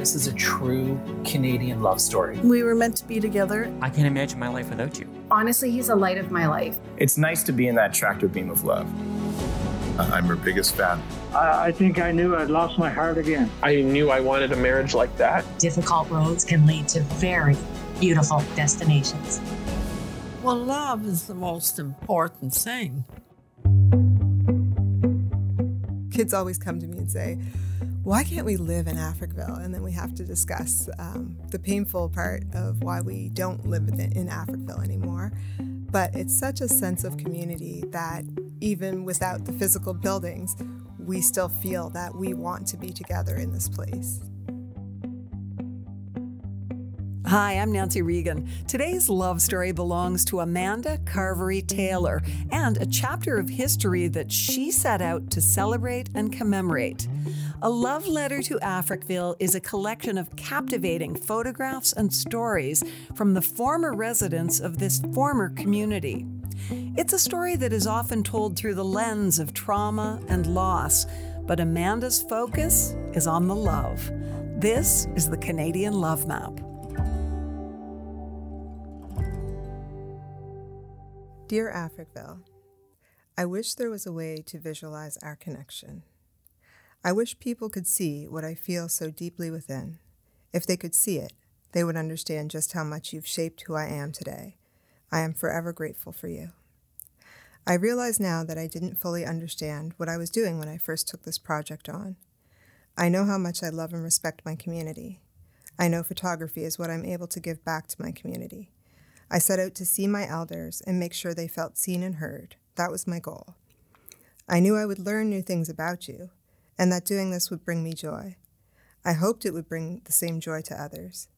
This is a true Canadian love story. We were meant to be together. I can't imagine my life without you. Honestly, he's the light of my life. It's nice to be in that tractor beam of love. I'm her biggest fan. I, I think I knew I'd lost my heart again. I knew I wanted a marriage like that. Difficult roads can lead to very beautiful destinations. Well, love is the most important thing. Kids always come to me and say, why can't we live in Africville? And then we have to discuss um, the painful part of why we don't live in Africville anymore. But it's such a sense of community that even without the physical buildings, we still feel that we want to be together in this place. Hi, I'm Nancy Regan. Today's love story belongs to Amanda Carvery Taylor and a chapter of history that she set out to celebrate and commemorate. A Love Letter to Africville is a collection of captivating photographs and stories from the former residents of this former community. It's a story that is often told through the lens of trauma and loss, but Amanda's focus is on the love. This is the Canadian Love Map. Dear Africville, I wish there was a way to visualize our connection. I wish people could see what I feel so deeply within. If they could see it, they would understand just how much you've shaped who I am today. I am forever grateful for you. I realize now that I didn't fully understand what I was doing when I first took this project on. I know how much I love and respect my community. I know photography is what I'm able to give back to my community. I set out to see my elders and make sure they felt seen and heard. That was my goal. I knew I would learn new things about you, and that doing this would bring me joy. I hoped it would bring the same joy to others.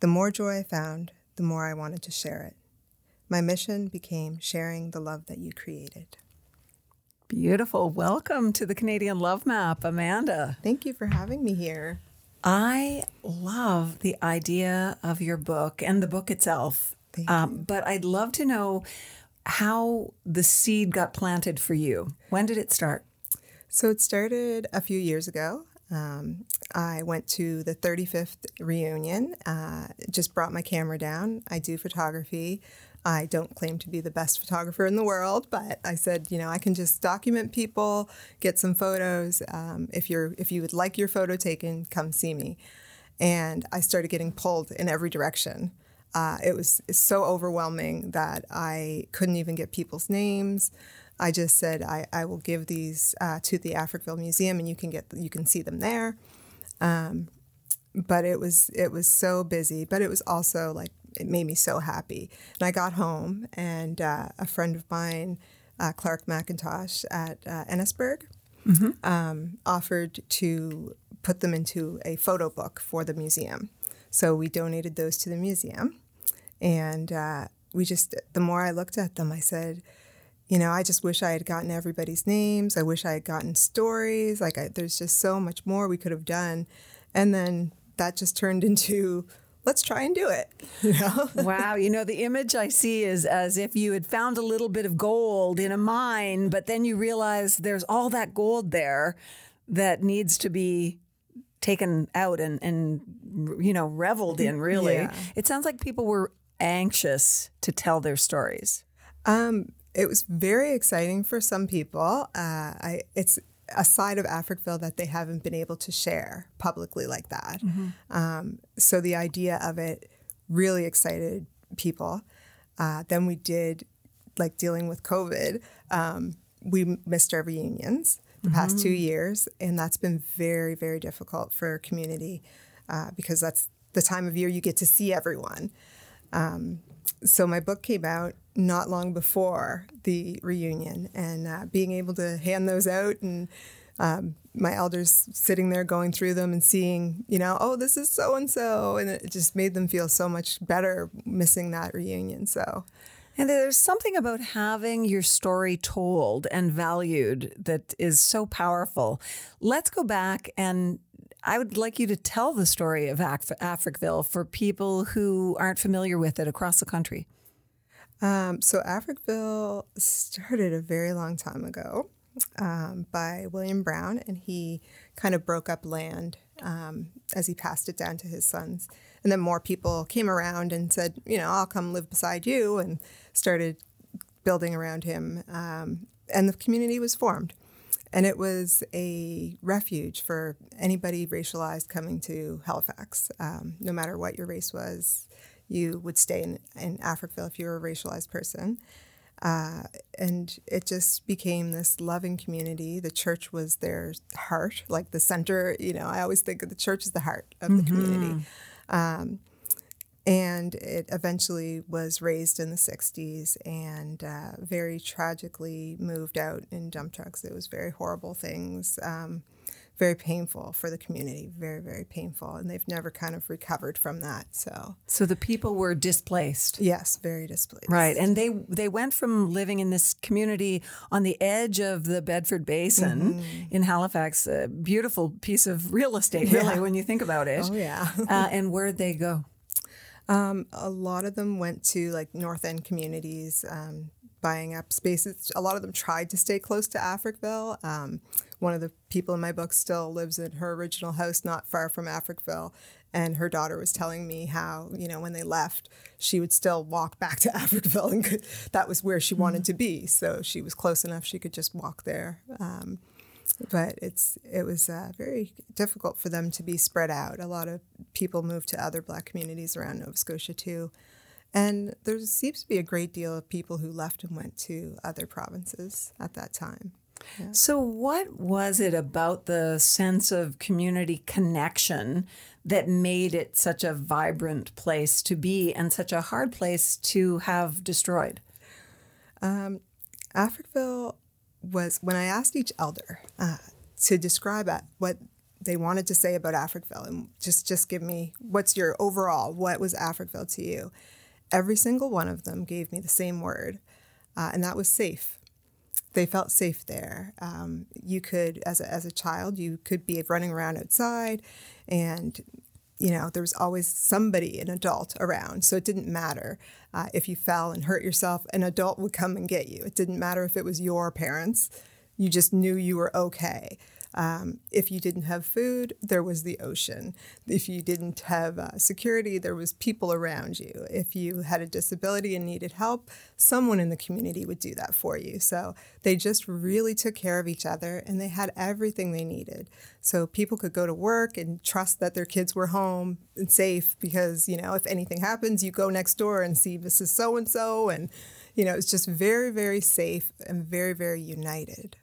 The more joy I found, the more I wanted to share it. My mission became sharing the love that you created. Beautiful. Welcome to the Canadian Love Map, Amanda. Thank you for having me here. I love the idea of your book and the book itself. Um, but I'd love to know how the seed got planted for you. When did it start? So it started a few years ago. Um, I went to the 35th reunion, uh, just brought my camera down. I do photography. I don't claim to be the best photographer in the world, but I said, you know, I can just document people, get some photos. Um, if you're if you would like your photo taken, come see me. And I started getting pulled in every direction. Uh, it was so overwhelming that I couldn't even get people's names. I just said I, I will give these uh, to the Africville Museum, and you can get you can see them there. Um, but it was it was so busy, but it was also like it made me so happy. And I got home, and uh, a friend of mine, uh, Clark McIntosh at uh, Ennisburg, mm-hmm. um, offered to put them into a photo book for the museum. So we donated those to the museum, and uh, we just the more I looked at them, I said you know, I just wish I had gotten everybody's names. I wish I had gotten stories. Like, I, there's just so much more we could have done. And then that just turned into, let's try and do it. You know? wow. You know, the image I see is as if you had found a little bit of gold in a mine, but then you realize there's all that gold there that needs to be taken out and, and you know, reveled in, really. Yeah. It sounds like people were anxious to tell their stories. Um, it was very exciting for some people. Uh, I, it's a side of Africville that they haven't been able to share publicly like that. Mm-hmm. Um, so the idea of it really excited people. Uh, then we did, like dealing with COVID, um, we missed our reunions the mm-hmm. past two mm-hmm. years, and that's been very, very difficult for our community uh, because that's the time of year you get to see everyone. Um, so my book came out not long before the reunion, and uh, being able to hand those out and um, my elders sitting there going through them and seeing, you know, oh, this is so and so. And it just made them feel so much better missing that reunion. So, and there's something about having your story told and valued that is so powerful. Let's go back and I would like you to tell the story of Af- Africville for people who aren't familiar with it across the country. Um, so, Africville started a very long time ago um, by William Brown, and he kind of broke up land um, as he passed it down to his sons. And then more people came around and said, you know, I'll come live beside you, and started building around him. Um, and the community was formed. And it was a refuge for anybody racialized coming to Halifax, um, no matter what your race was. You would stay in, in Africville if you were a racialized person. Uh, and it just became this loving community. The church was their heart, like the center. You know, I always think of the church as the heart of the mm-hmm. community. Um, and it eventually was razed in the 60s and uh, very tragically moved out in dump trucks. It was very horrible things. Um, very painful for the community, very, very painful. And they've never kind of recovered from that. So So the people were displaced. Yes, very displaced. Right. And they they went from living in this community on the edge of the Bedford Basin mm-hmm. in Halifax, a beautiful piece of real estate, really, yeah. when you think about it. Oh yeah. uh, and where'd they go? Um, a lot of them went to like North End communities, um, buying up spaces. A lot of them tried to stay close to Africville. Um, one of the people in my book still lives in her original house not far from Africville. And her daughter was telling me how, you know, when they left, she would still walk back to Africville and could, that was where she wanted mm-hmm. to be. So she was close enough she could just walk there. Um, but it's it was uh, very difficult for them to be spread out. A lot of people moved to other Black communities around Nova Scotia too, and there seems to be a great deal of people who left and went to other provinces at that time. Yeah. So, what was it about the sense of community connection that made it such a vibrant place to be and such a hard place to have destroyed? Um, Africville was when I asked each elder uh, to describe what they wanted to say about Africville and just just give me what's your overall what was Africville to you every single one of them gave me the same word, uh, and that was safe. They felt safe there. Um, you could, as a, as a child, you could be running around outside, and you know there was always somebody, an adult, around. So it didn't matter uh, if you fell and hurt yourself. An adult would come and get you. It didn't matter if it was your parents. You just knew you were okay. Um, if you didn't have food, there was the ocean. If you didn't have uh, security, there was people around you. If you had a disability and needed help, someone in the community would do that for you. So they just really took care of each other and they had everything they needed. So people could go to work and trust that their kids were home and safe because, you know, if anything happens, you go next door and see Mrs. So and so. And, you know, it's just very, very safe and very, very united.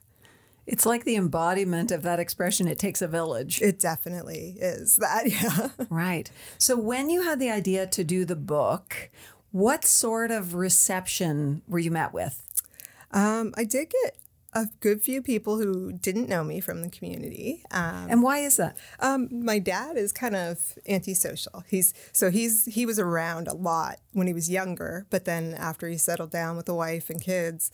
It's like the embodiment of that expression, it takes a village. It definitely is that, yeah. right. So, when you had the idea to do the book, what sort of reception were you met with? Um, I did get a good few people who didn't know me from the community. Um, and why is that? Um, my dad is kind of antisocial. He's so he's he was around a lot when he was younger, but then after he settled down with a wife and kids,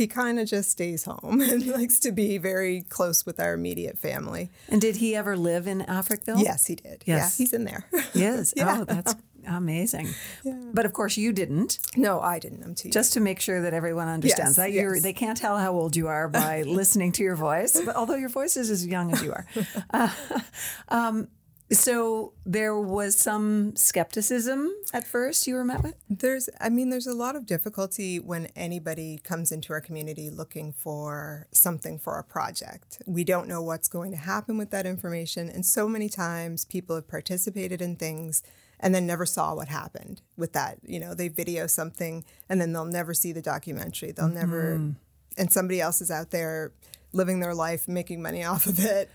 he kind of just stays home and likes to be very close with our immediate family. And did he ever live in Africville? Yes, he did. Yes. Yeah, he's in there. Yes. yeah. Oh, that's amazing. Yeah. But of course, you didn't. No, I didn't. I'm too Just to make sure that everyone understands yes, that yes. they can't tell how old you are by listening to your voice, but although your voice is as young as you are. Uh, um, so there was some skepticism at first you were met with? There's I mean there's a lot of difficulty when anybody comes into our community looking for something for a project. We don't know what's going to happen with that information and so many times people have participated in things and then never saw what happened with that. You know, they video something and then they'll never see the documentary. They'll mm-hmm. never and somebody else is out there living their life making money off of it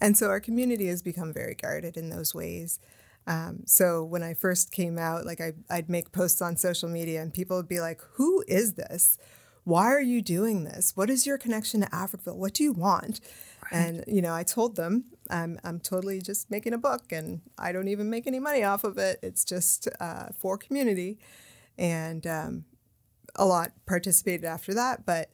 and so our community has become very guarded in those ways. Um, so when I first came out, like I, I'd make posts on social media and people would be like, who is this? Why are you doing this? What is your connection to Africville? What do you want? And you know, I told them I'm I'm totally just making a book, and I don't even make any money off of it. It's just uh, for community, and um, a lot participated after that, but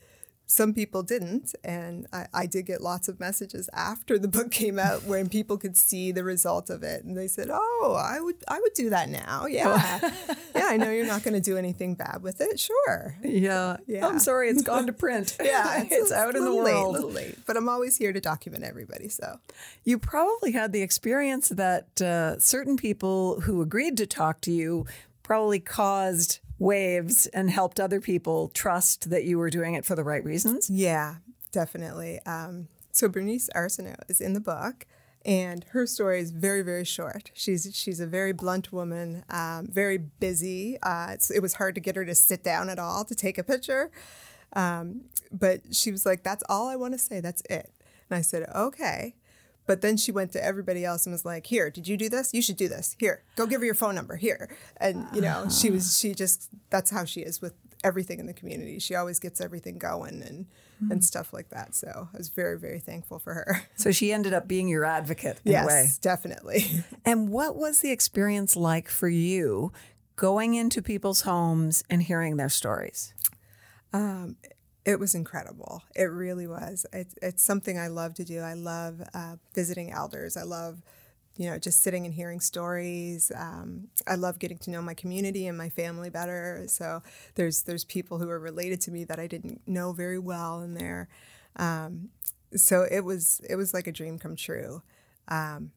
some people didn't. And I, I, did get lots of messages after the book came out when people could see the result of it. And they said, Oh, I would I would do that now. Yeah. yeah, I know you're not gonna do anything bad with it. Sure. Yeah. yeah. I'm sorry, it's gone to print. yeah. It's, it's out in the world. Late, late. But I'm always here to document everybody. So you probably had the experience that uh, certain people who agreed to talk to you probably caused waves and helped other people trust that you were doing it for the right reasons? Yeah, definitely. Um, so Bernice Arsenault is in the book, and her story is very, very short. She's she's a very blunt woman, um, very busy. Uh, it was hard to get her to sit down at all to take a picture, um, but she was like, "That's all I want to say. That's it." And I said, "Okay." But then she went to everybody else and was like, "Here, did you do this? You should do this. Here, go give her your phone number. Here." And you know, she was she just that's how she is with everything in the community. She always gets everything going and mm. and stuff like that. So I was very very thankful for her. So she ended up being your advocate in yes, a way. definitely. And what was the experience like for you going into people's homes and hearing their stories? Um, it was incredible. It really was. It, it's something I love to do. I love uh, visiting elders. I love, you know, just sitting and hearing stories. Um, I love getting to know my community and my family better. So there's there's people who are related to me that I didn't know very well in there. Um, so it was it was like a dream come true. Um,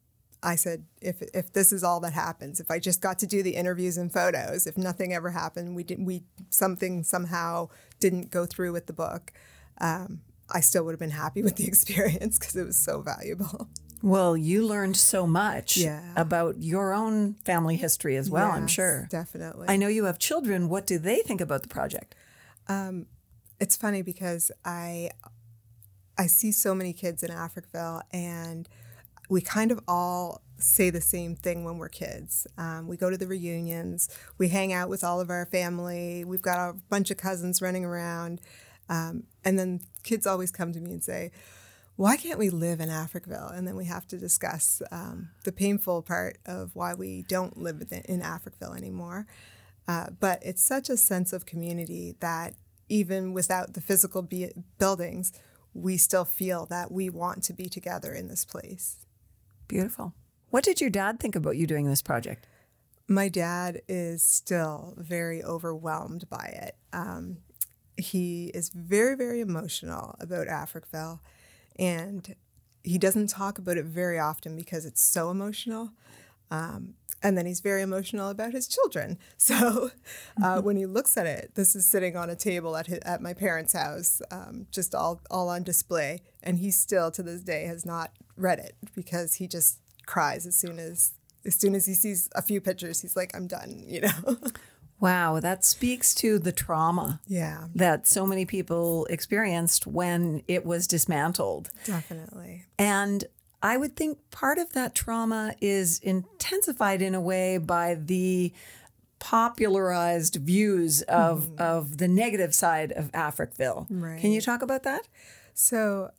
I said, if if this is all that happens, if I just got to do the interviews and photos, if nothing ever happened, we didn't. we something somehow didn't go through with the book, um, I still would have been happy with the experience because it was so valuable. Well, you learned so much yeah. about your own family history as well, yes, I'm sure. Definitely. I know you have children. What do they think about the project? Um, it's funny because I I see so many kids in Africville and we kind of all say the same thing when we're kids. Um, we go to the reunions, we hang out with all of our family, we've got a bunch of cousins running around. Um, and then kids always come to me and say, why can't we live in Africville? And then we have to discuss um, the painful part of why we don't live in Africville anymore. Uh, but it's such a sense of community that even without the physical be- buildings, we still feel that we want to be together in this place. Beautiful. What did your dad think about you doing this project? My dad is still very overwhelmed by it. Um, he is very, very emotional about Africville, and he doesn't talk about it very often because it's so emotional. Um, and then he's very emotional about his children. So uh, when he looks at it, this is sitting on a table at his, at my parents' house, um, just all all on display, and he still to this day has not read it because he just cries as soon as as soon as he sees a few pictures. He's like, "I'm done," you know. Wow, that speaks to the trauma yeah. that so many people experienced when it was dismantled. Definitely. And I would think part of that trauma is intensified in a way by the popularized views of, mm. of the negative side of Africville. Right. Can you talk about that? So,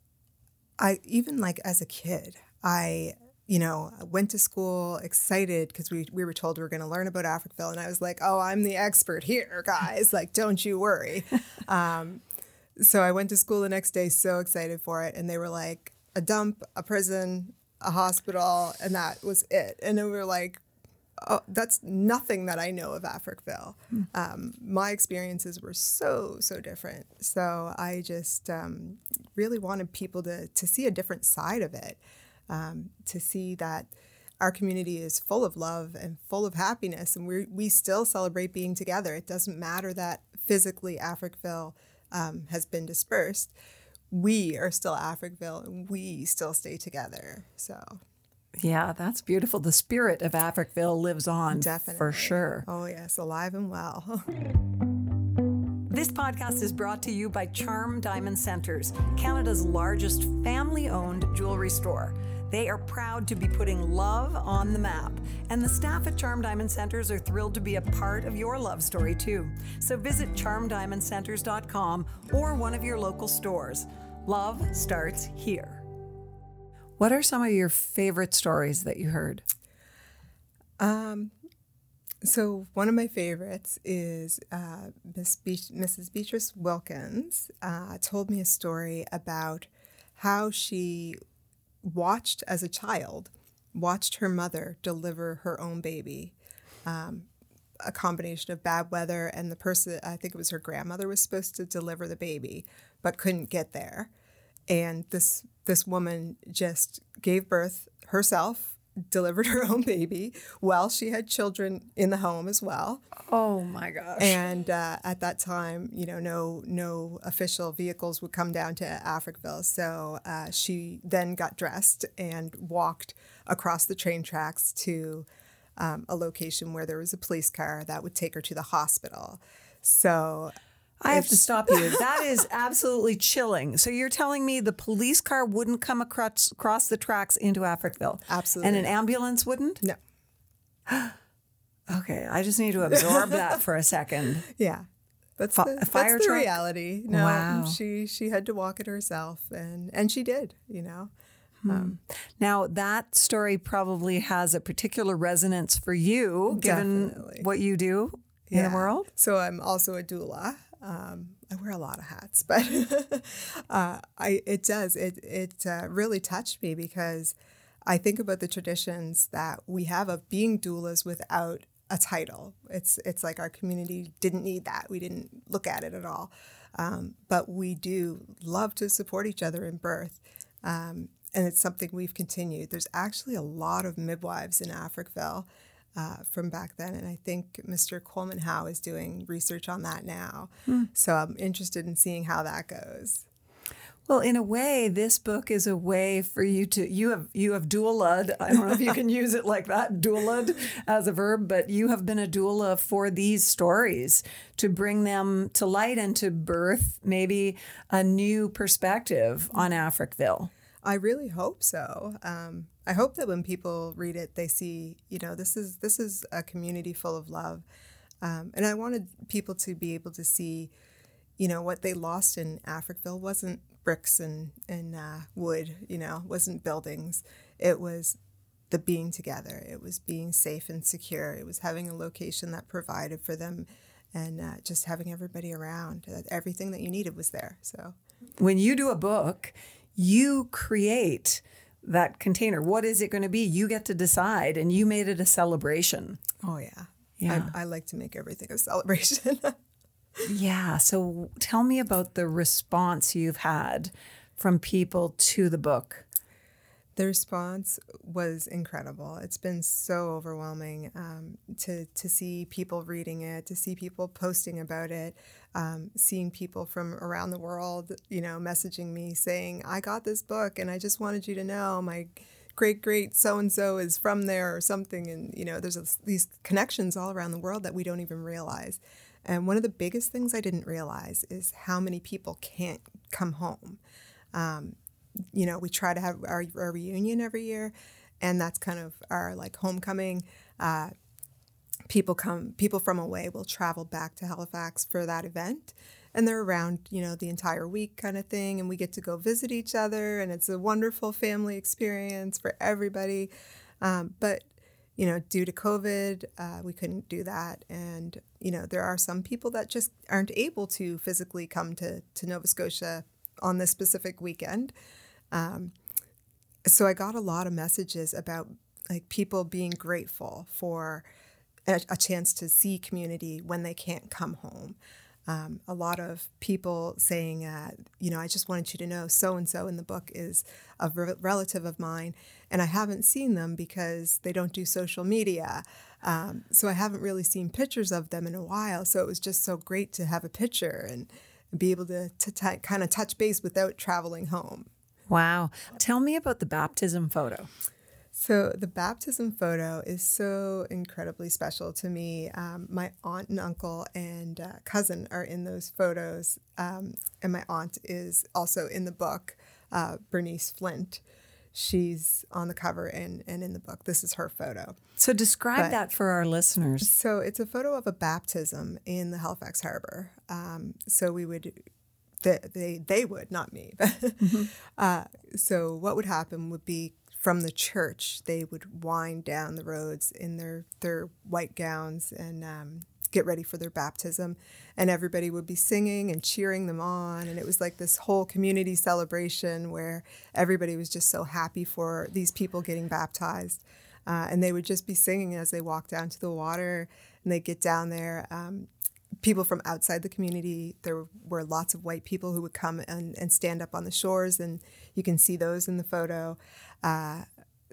I even like as a kid, I you know, went to school excited because we, we were told we were going to learn about Africville. And I was like, oh, I'm the expert here, guys. like, don't you worry. um, so I went to school the next day, so excited for it. And they were like, a dump, a prison, a hospital, and that was it. And then we were like, oh, that's nothing that I know of Africville. Mm. Um, my experiences were so, so different. So I just um, really wanted people to, to see a different side of it um, to see that our community is full of love and full of happiness, and we we still celebrate being together. It doesn't matter that physically Africville um, has been dispersed. We are still Africville, and we still stay together. So, yeah, that's beautiful. The spirit of Africville lives on, definitely for sure. Oh yes, alive and well. This podcast is brought to you by Charm Diamond Centres, Canada's largest family owned jewelry store. They are proud to be putting love on the map. And the staff at Charm Diamond Centres are thrilled to be a part of your love story too. So visit charmdiamondcentres.com or one of your local stores. Love starts here. What are some of your favorite stories that you heard? Um, so one of my favorites is uh, Miss Be- Mrs. Beatrice Wilkins uh, told me a story about how she watched as a child, watched her mother deliver her own baby. Um, a combination of bad weather and the person, I think it was her grandmother, was supposed to deliver the baby, but couldn't get there. And this this woman just gave birth herself delivered her own baby while she had children in the home as well. Oh my gosh! And uh, at that time, you know, no no official vehicles would come down to Africville, so uh, she then got dressed and walked across the train tracks to um, a location where there was a police car that would take her to the hospital. So I have to stop you. That is absolutely chilling. So you're telling me the police car wouldn't come across across the tracks into Africville? Absolutely. And an ambulance wouldn't? No. okay, I just need to absorb that for a second. Yeah. That's Fi- the, fire that's the reality. No, Wow. she she had to walk it herself, and and she did. You know, um, Now that story probably has a particular resonance for you, given what you do in the world. So I'm also a doula. Um, I wear a lot of hats, but uh, I it does it it uh, really touched me because I think about the traditions that we have of being doulas without a title. It's it's like our community didn't need that. We didn't look at it at all, um, but we do love to support each other in birth. Um, and it's something we've continued. There's actually a lot of midwives in Africville uh, from back then. And I think Mr. Coleman Howe is doing research on that now. So I'm interested in seeing how that goes. Well, in a way, this book is a way for you to you have you have doulaed. I don't know if you can use it like that, doulaed as a verb, but you have been a doula for these stories to bring them to light and to birth maybe a new perspective on Africville. I really hope so. Um, I hope that when people read it, they see, you know, this is this is a community full of love, um, and I wanted people to be able to see, you know, what they lost in Africville wasn't bricks and and uh, wood, you know, wasn't buildings. It was the being together. It was being safe and secure. It was having a location that provided for them, and uh, just having everybody around. Everything that you needed was there. So. When you do a book, you create that container. What is it going to be? You get to decide, and you made it a celebration. Oh yeah. Yeah. I, I like to make everything a celebration. Yeah. So tell me about the response you've had from people to the book. The response was incredible. It's been so overwhelming um, to to see people reading it, to see people posting about it, um, seeing people from around the world, you know, messaging me saying, "I got this book, and I just wanted you to know my." Great, great, so and so is from there or something, and you know, there's this, these connections all around the world that we don't even realize. And one of the biggest things I didn't realize is how many people can't come home. Um, you know, we try to have our, our reunion every year, and that's kind of our like homecoming. Uh, people come, people from away will travel back to Halifax for that event, and they're around, you know, the entire week kind of thing, and we get to go visit each other, and it's a wonderful family experience for everybody. Um, but you know, due to COVID, uh, we couldn't do that, and you know, there are some people that just aren't able to physically come to to Nova Scotia on this specific weekend. Um, so I got a lot of messages about like people being grateful for a, a chance to see community when they can't come home. Um, a lot of people saying, uh, you know, I just wanted you to know so and so in the book is a re- relative of mine, and I haven't seen them because they don't do social media. Um, so I haven't really seen pictures of them in a while. So it was just so great to have a picture and be able to, to t- kind of touch base without traveling home. Wow. Tell me about the baptism photo. So the baptism photo is so incredibly special to me. Um, my aunt and uncle and uh, cousin are in those photos, um, and my aunt is also in the book. Uh, Bernice Flint, she's on the cover and and in the book. This is her photo. So describe But- that for our listeners. So it's a photo of a baptism in the Halifax Harbor. Um, so we would they, they, they would, not me. mm-hmm. uh, so what would happen would be from the church, they would wind down the roads in their, their white gowns and um, get ready for their baptism. And everybody would be singing and cheering them on. And it was like this whole community celebration where everybody was just so happy for these people getting baptized. Uh, and they would just be singing as they walked down to the water and they get down there. Um, people from outside the community, there were lots of white people who would come and, and stand up on the shores, and you can see those in the photo. Uh,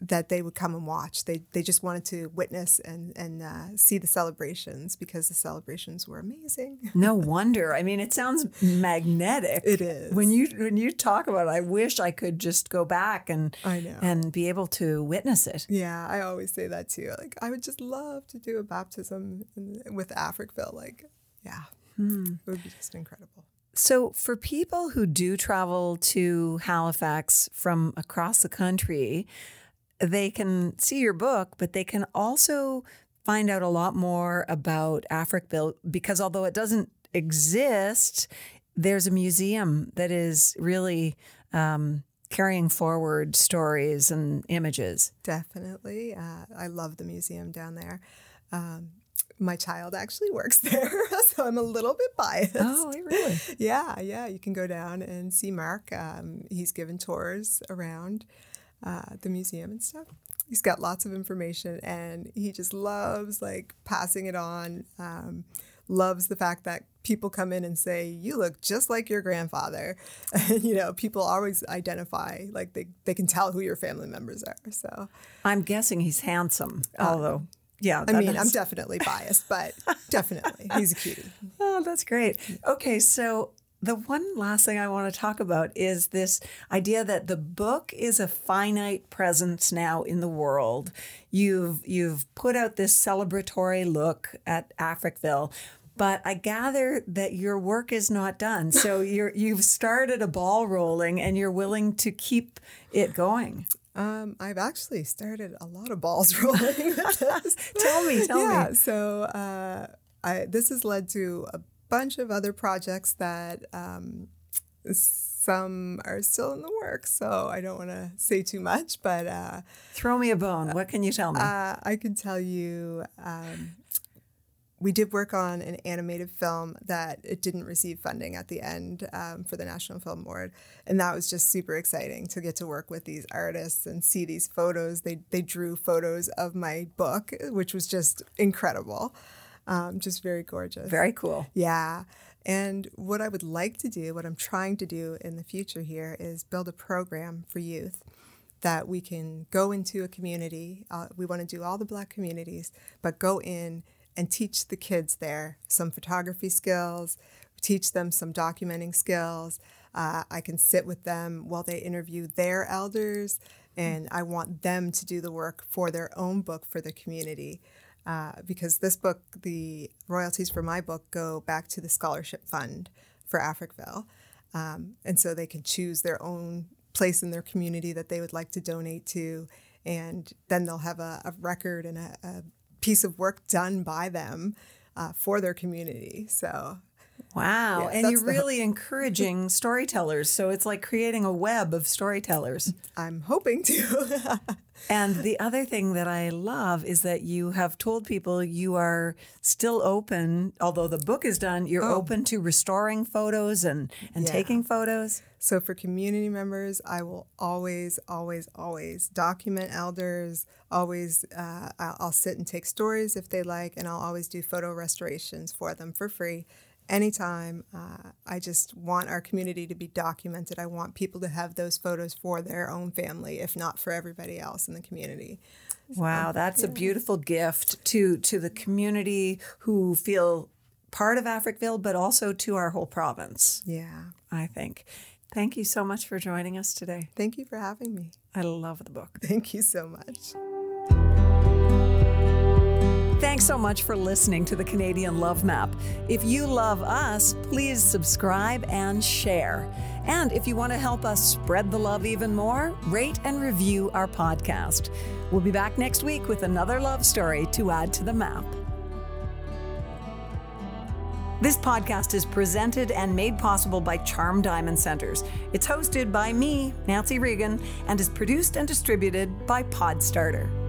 that they would come and watch. They they just wanted to witness and and uh, see the celebrations because the celebrations were amazing. no wonder. I mean, it sounds magnetic. It is. When you when you talk about it, I wish I could just go back and I know. and be able to witness it. Yeah, I always say that too. Like I would just love to do a baptism in, with Africville. Like, yeah, hmm. it would be just incredible. So, for people who do travel to Halifax from across the country, they can see your book, but they can also find out a lot more about Africville because although it doesn't exist, there's a museum that is really um, carrying forward stories and images. Definitely. Uh, I love the museum down there. Um, my child actually works there, so I'm a little bit biased. Oh, really? yeah, yeah. You can go down and see Mark. Um, he's given tours around uh, the museum and stuff. He's got lots of information and he just loves like passing it on. Um, loves the fact that people come in and say, You look just like your grandfather. And, you know, people always identify, like they, they can tell who your family members are. So I'm guessing he's handsome, uh, although. Yeah, I mean, is... I'm definitely biased, but definitely he's a cutie. Oh, that's great. Okay, so the one last thing I want to talk about is this idea that the book is a finite presence now in the world. You've you've put out this celebratory look at Africville, but I gather that your work is not done. So you're you've started a ball rolling and you're willing to keep it going. Um, I've actually started a lot of balls rolling. tell me, tell yeah, me. So uh, I, this has led to a bunch of other projects that um, some are still in the works, so I don't want to say too much. But uh, throw me a bone. What can you tell me? Uh, I can tell you. Um, we did work on an animated film that it didn't receive funding at the end um, for the National Film Board, and that was just super exciting to get to work with these artists and see these photos. They they drew photos of my book, which was just incredible. Um, just very gorgeous. Very cool. Yeah. And what I would like to do, what I'm trying to do in the future here, is build a program for youth that we can go into a community. Uh, we want to do all the Black communities, but go in and teach the kids there some photography skills, teach them some documenting skills. Uh, I can sit with them while they interview their elders, and I want them to do the work for their own book for the community uh, because this book, the royalties for my book go back to the scholarship fund for Africville. Um, and so they can choose their own place in their community that they would like to donate to. And then they'll have a, a record and a, a, piece of work done by them uh, for their community. So Wow. Yeah, and you're really encouraging storytellers. So it's like creating a web of storytellers. I'm hoping to. and the other thing that I love is that you have told people you are still open, although the book is done, you're oh. open to restoring photos and, and yeah. taking photos. So for community members, I will always, always, always document elders. Always, uh, I'll sit and take stories if they like, and I'll always do photo restorations for them for free anytime. Uh, I just want our community to be documented. I want people to have those photos for their own family, if not for everybody else in the community. Wow, that's yeah. a beautiful gift to to the community who feel part of Africville, but also to our whole province. Yeah, I think. Thank you so much for joining us today. Thank you for having me. I love the book. Thank you so much. Thanks so much for listening to the Canadian Love Map. If you love us, please subscribe and share. And if you want to help us spread the love even more, rate and review our podcast. We'll be back next week with another love story to add to the map. This podcast is presented and made possible by Charm Diamond Centres. It's hosted by me, Nancy Regan, and is produced and distributed by Podstarter.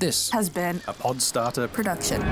This has been a Podstarter production.